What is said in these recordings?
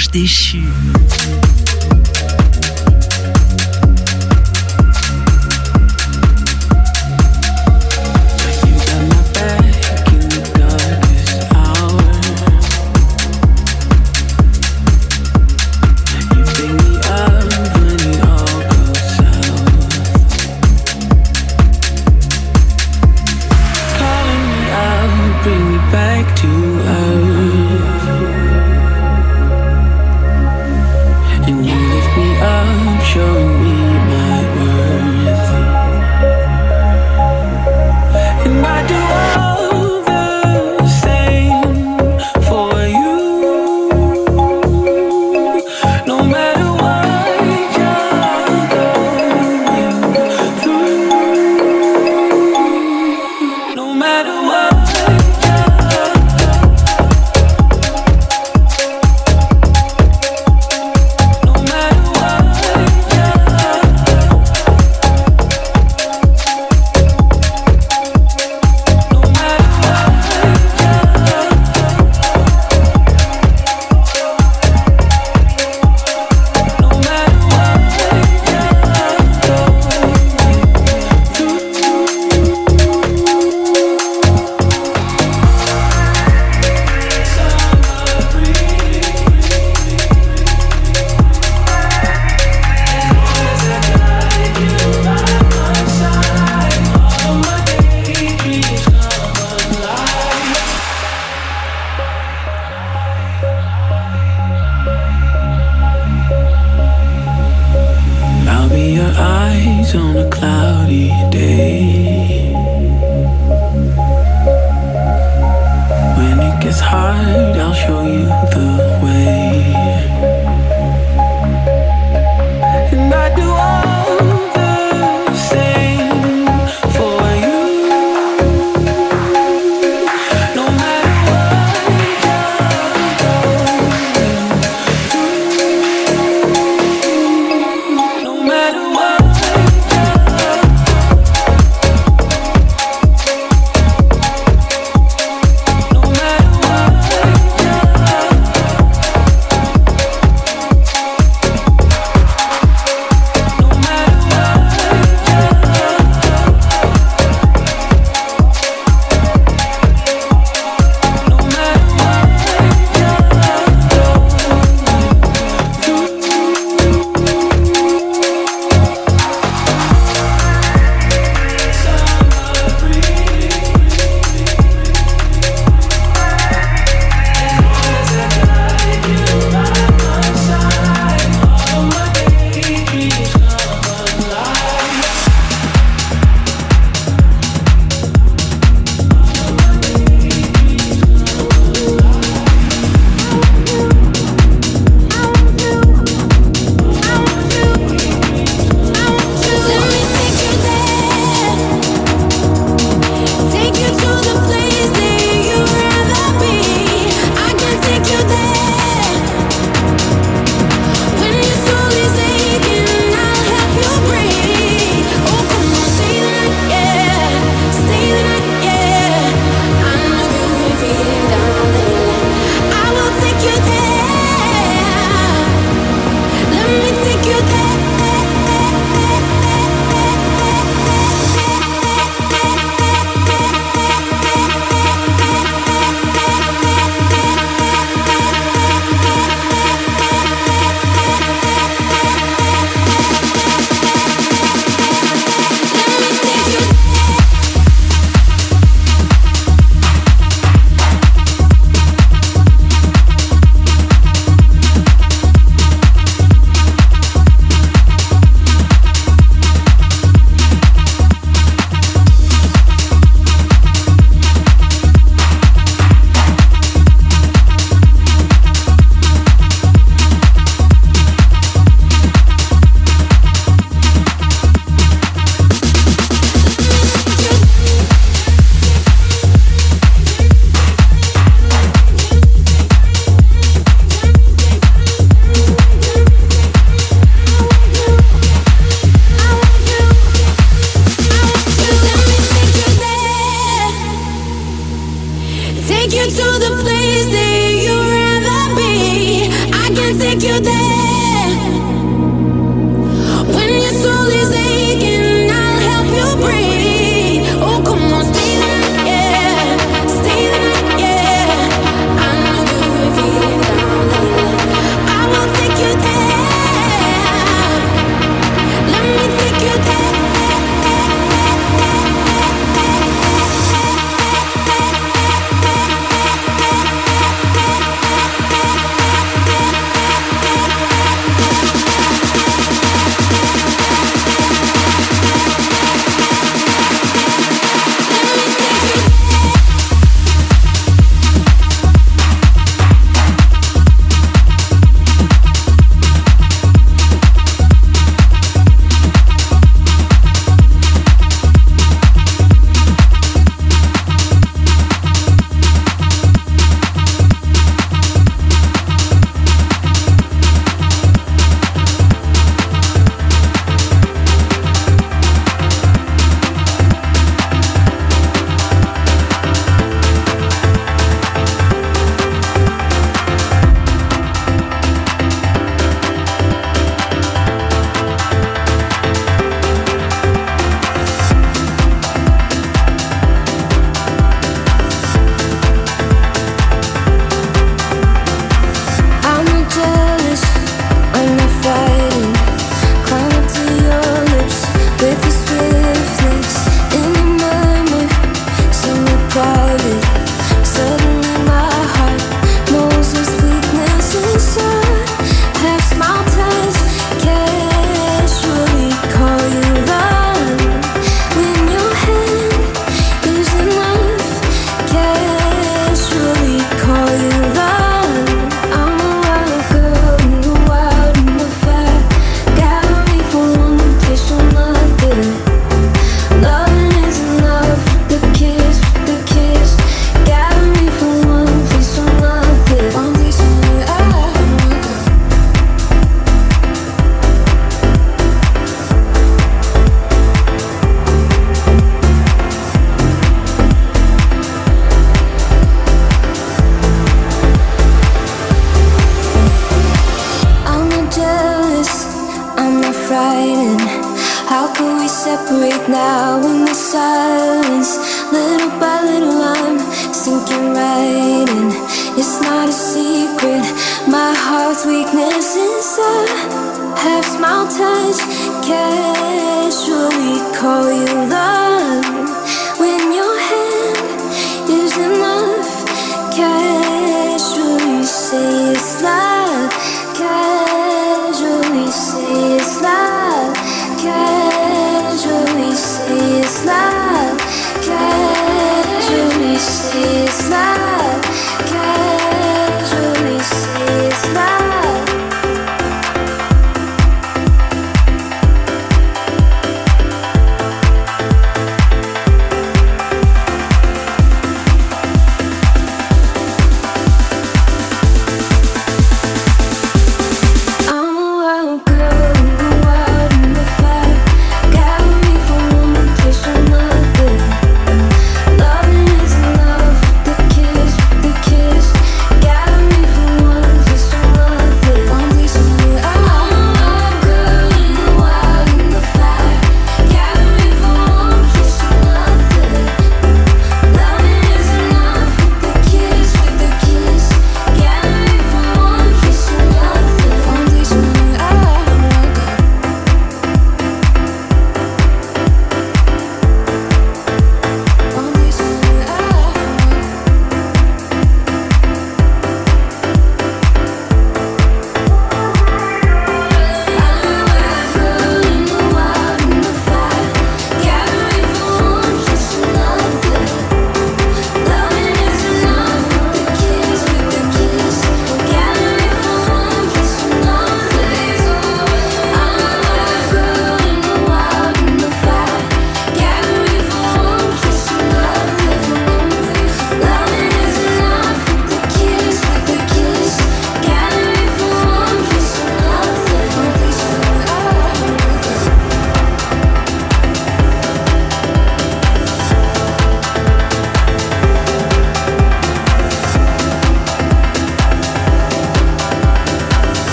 ange déchu.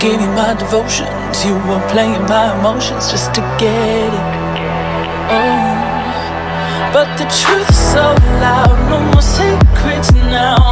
Gave you my devotions. You were playing my emotions just to get it. Oh, but the truth is so loud. No more secrets now.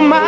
my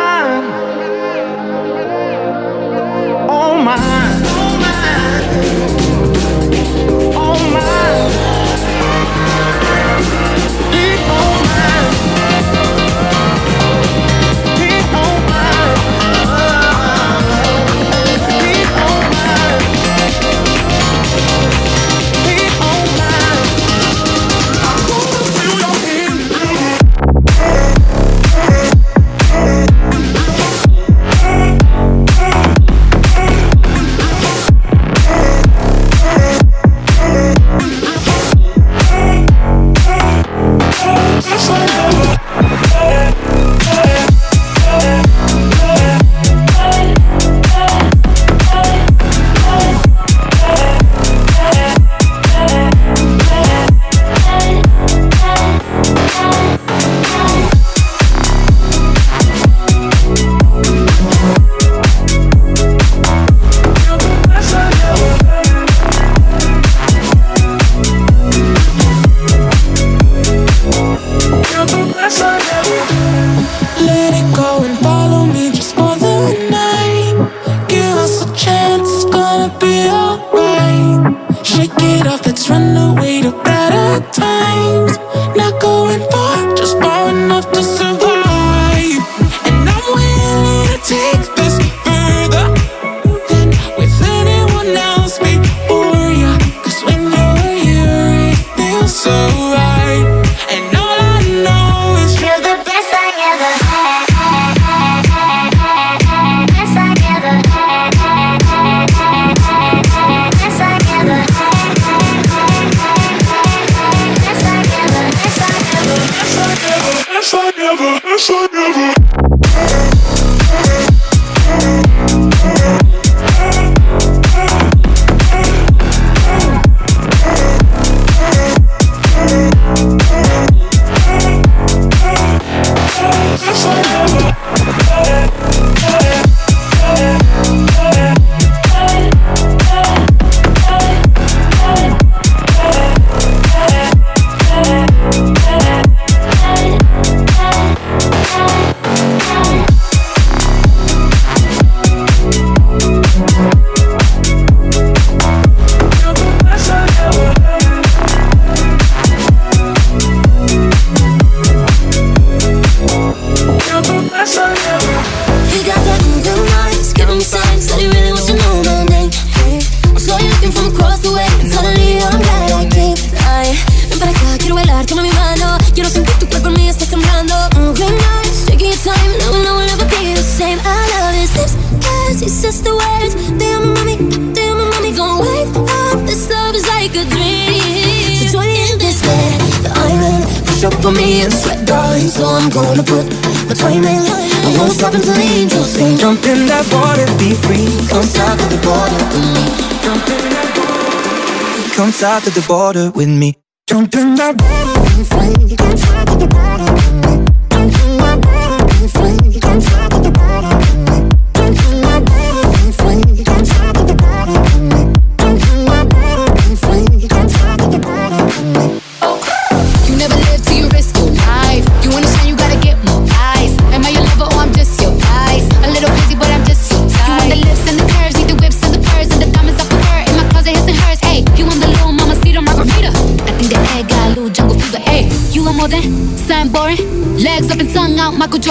up on me and sweat, darling. So I'm gonna put my time in. line. I won't stop until the angels sing. Jump in that water, be free. Come south of the border with me. Jump in that water. Come south of the border with me. Jump in that water, be free. Come south of the border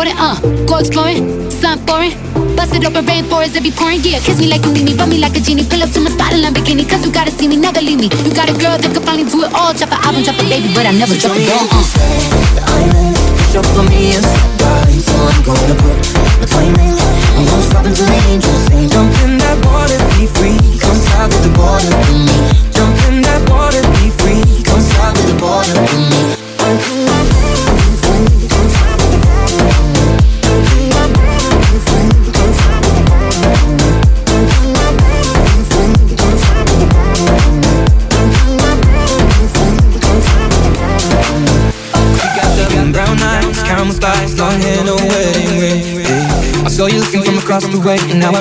Jordan. Uh, go exploring, something boring. Bust it open, rainforest, it be pouring. Yeah, kiss me like you need me, rub me like a genie. Pull up to my spot in Lamborghini, cause you gotta see me, never leave me. You got a girl that can finally do it all. Drop an album, drop a baby, but I never drop a ball. Uh. Up on me and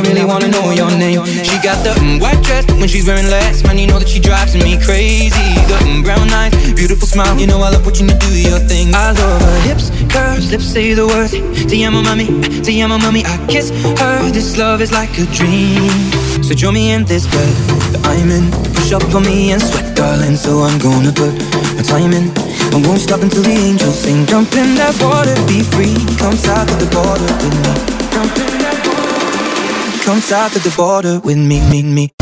really wanna know your name. She got the mm, white dress, but when she's wearing less, man, you know that she drives me crazy. The mm, brown eyes, beautiful smile, you know I love watching you do your thing. I love her hips, curves, lips say the words. Te mommy, te mommy. I kiss her. This love is like a dream. So join me in this bed that I'm in. Push up on me and sweat, darling. So I'm gonna put my time in. I won't stop until the angels sing. Jump in that water, be free. Come south of the border with me. Jump in that water. Come south of the border with me, me, me.